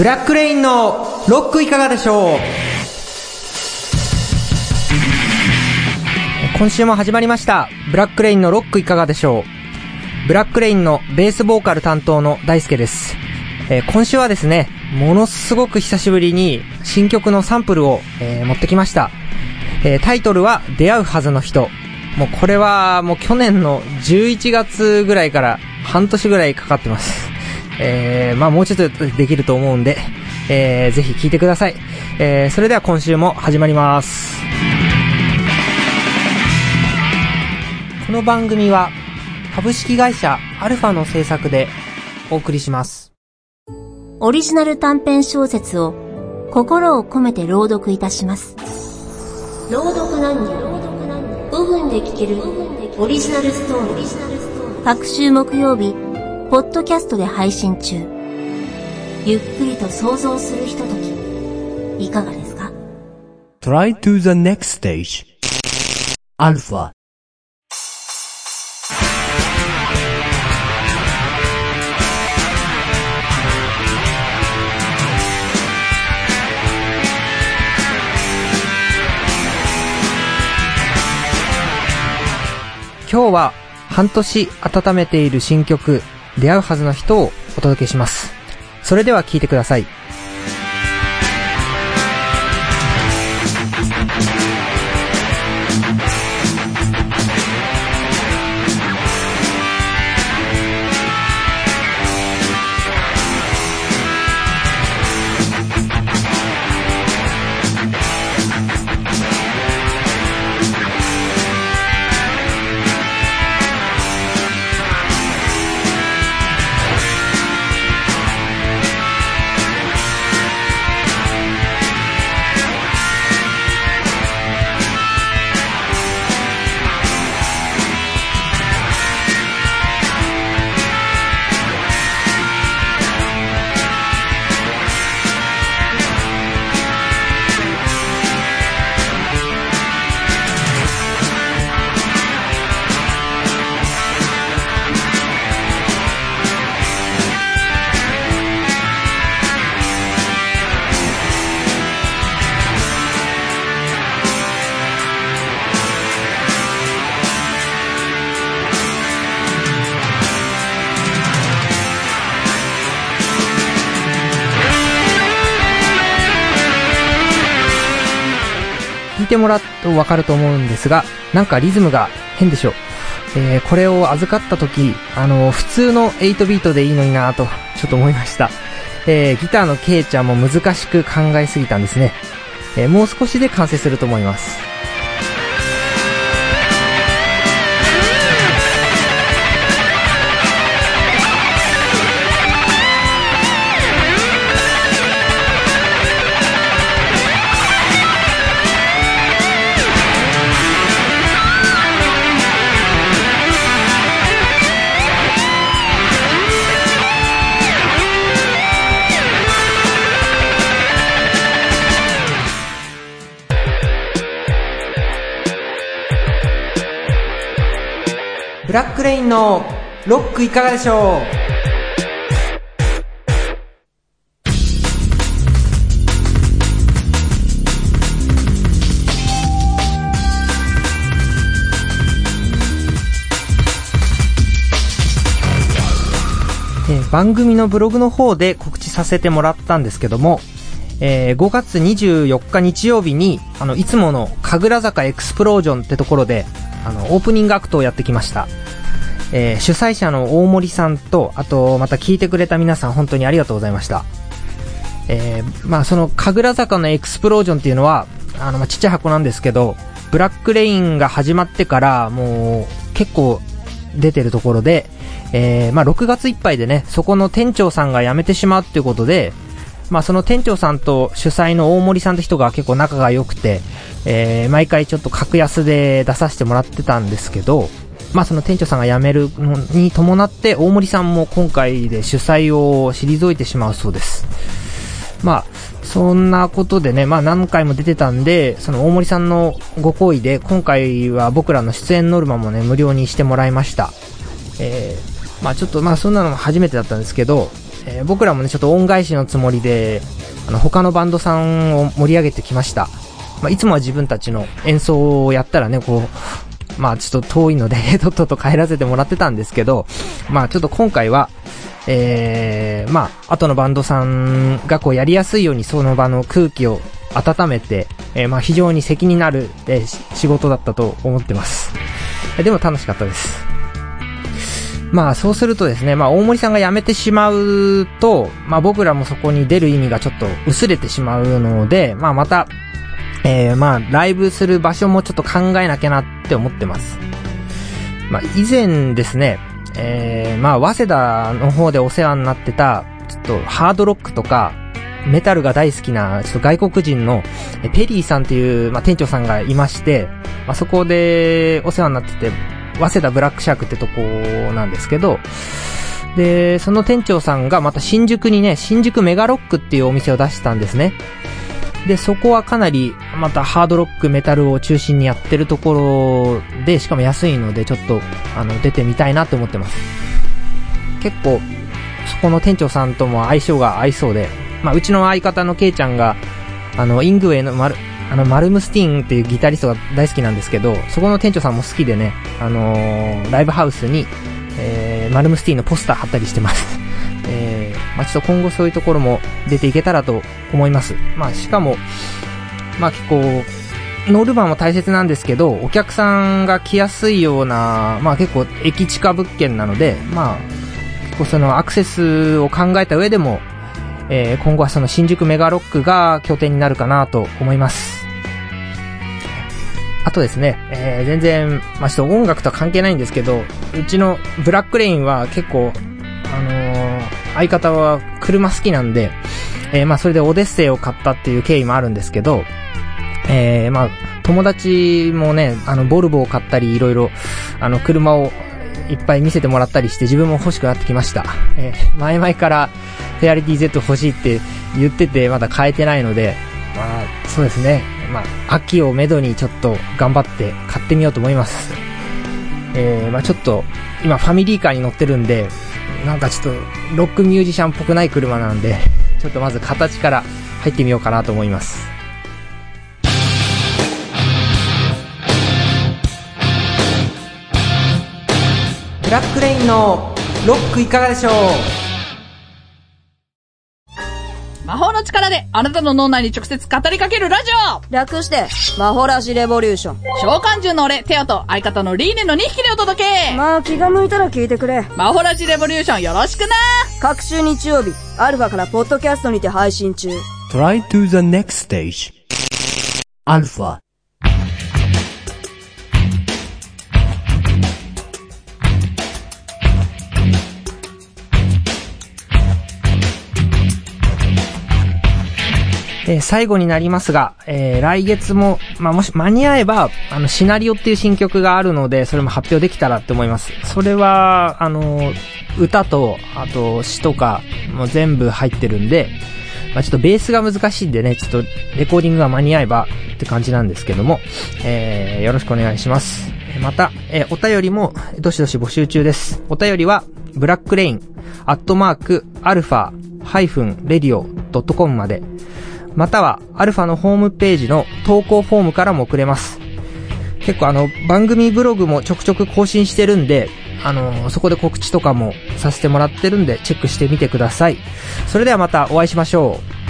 ブラックレインのロックいかがでしょう？今週も始まりました。ブラックレインのロックいかがでしょう？ブラックレインのベースボーカル担当の大輔です。えー今週はですね、ものすごく久しぶりに新曲のサンプルを、えー持ってきました。えータイトルは出会うはずの人。もうこれはもう去年の11月ぐらいから半年ぐらいかかってます。えー、まあもうちょっとできると思うんで、えー、ぜひ聴いてください。えー、それでは今週も始まります。この番組は株式会社アルファの制作でお送りします。オリジナル短編小説を心を込めて朗読いたします。朗読何人5分で聞けるオリジナルストーリー。各週木曜日、ポッドキャストで配信中。ゆっくりと想像するひととき、いかがですか？Try to the next stage. Alpha. 今日は半年温めている新曲、出会うはずの人をお届けします。それでは聴いてください。てもらうとわかると思うんですが、なんかリズムが変でしょう。えー、これを預かった時、あの、普通の8ビートでいいのになぁと、ちょっと思いました。えー、ギターのケイちゃんも難しく考えすぎたんですね。えー、もう少しで完成すると思います。ブラックレインのロックいかがでしょう、番組のブログの方で告知させてもらったんですけども、えー5月24日日曜日に、あの、いつもの神楽坂エクスプロージョンってところで、あの、オープニングアクトをやってきました。えー主催者の大森さんと、あと、また聞いてくれた皆さん本当にありがとうございました。えーまあその、神楽坂のエクスプロージョンっていうのは、あの、まあちっちゃい箱なんですけど、ブラックレインが始まってから、もう、結構出てるところで、えーまあ6月いっぱいでね、そこの店長さんが辞めてしまうっていうことで、まあその店長さんと主催の大森さんって人が結構仲が良くて、えー毎回ちょっと格安で出させてもらってたんですけど、まあその店長さんが辞めるのに伴って、大森さんも今回で主催を退いてしまうそうです。まあ、そんなことでね、まあ何回も出てたんで、その大森さんのご好意で、今回は僕らの出演ノルマもね、無料にしてもらいました。えー、まあちょっとまあそんなのも初めてだったんですけど、えー僕らもね、ちょっと恩返しのつもりで、あの、他のバンドさんを盛り上げてきました。まあ、いつもは自分たちの演奏をやったらね、こう、まあ、ちょっと遠いので、とっとと帰らせてもらってたんですけど、まあ、ちょっと今回は、えー、まあ、後のバンドさんがこうやりやすいようにその場の空気を温めて、えー、まあ、非常に責任のある、えー仕事だったと思ってます。でも楽しかったです。まあそうするとですね、まあ大森さんが辞めてしまうと、まあ僕らもそこに出る意味がちょっと薄れてしまうので、まあまた、えー、まあライブする場所もちょっと考えなきゃなって思ってます。まあ以前ですね、えー、まあ早稲田の方でお世話になってた、ちょっとハードロックとか、メタルが大好きな、ちょっと外国人の、ペリーさんっていう、まあ、店長さんがいまして、まあ、そこでお世話になってて、早稲田ブラックシャークってとこなんですけど、で、その店長さんがまた新宿にね、新宿メガロックっていうお店を出したんですね。で、そこはかなり、またハードロック、メタルを中心にやってるところで、しかも安いので、ちょっと、あの、出てみたいなと思ってます。結構、そこの店長さんとも相性が合いそうで、まあ、うちの相方のケイちゃんが、あの、イングウェイのマル、あの、マルムスティーンっていうギタリストが大好きなんですけど、そこの店長さんも好きでね、あのーライブハウスに、えー、マルムスティーンのポスター貼ったりしてます。えー、まあ、ちょっと今後そういうところも出ていけたらと思います。まあ、しかも、まあ、結構、ノルマも大切なんですけど、お客さんが来やすいような、まあ結構駅近物件なので、まあ、結構そのアクセスを考えた上でも、えー今後はその新宿メガロックが拠点になるかなと思います。あとですね、えー全然、まあ、ちょっと音楽とは関係ないんですけど、うちのブラックレインは結構、あのー相方は車好きなんで、えーまあ、それでオデッセイを買ったっていう経緯もあるんですけど、えーまあ、友達もね、あの、ボルボを買ったり、いろいろ、あの、車をいっぱい見せてもらったりして、自分も欲しくなってきました。えー前々から、フェアリティ Z 欲しいって言ってて、まだ買えてないので、まあ、そうですね。まあ、秋をめどにちょっと頑張って買ってみようと思います。えー、まあちょっと、今ファミリーカーに乗ってるんで、なんかちょっと、ロックミュージシャンっぽくない車なんで、ちょっとまず形から入ってみようかなと思います。ブラックレインのロックいかがでしょう？魔法の力であなたの脳内に直接語りかけるラジオ略して、マホラジレボリューション。召喚獣の俺、テオと相方のリーネの2匹でお届けまあ気が向いたら聞いてくれ。魔法ラジレボリューションよろしくな各週日曜日、アルファからポッドキャストにて配信中。Try to the next stage. Alpha. えー最後になりますが、えー来月も、まあ、もし間に合えば、あの、シナリオっていう新曲があるので、それも発表できたらって思います。それは、あの、歌と、あと詩とか、も全部入ってるんで、まあ、ちょっとベースが難しいんでね、ちょっとレコーディングが間に合えばって感じなんですけども、えーよろしくお願いします。また、えーお便りも、どしどし募集中です。お便りは、ブラックレイン、アットマーク、アルファ、ハイフン、レディオ、ドットコムまで、または、アルファのホームページの投稿フォームからも送れます。結構あの、番組ブログもちょくちょく更新してるんで、あの、そこで告知とかもさせてもらってるんで、チェックしてみてください。それではまたお会いしましょう。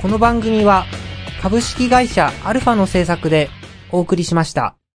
この番組は、株式会社アルファの制作でお送りしました。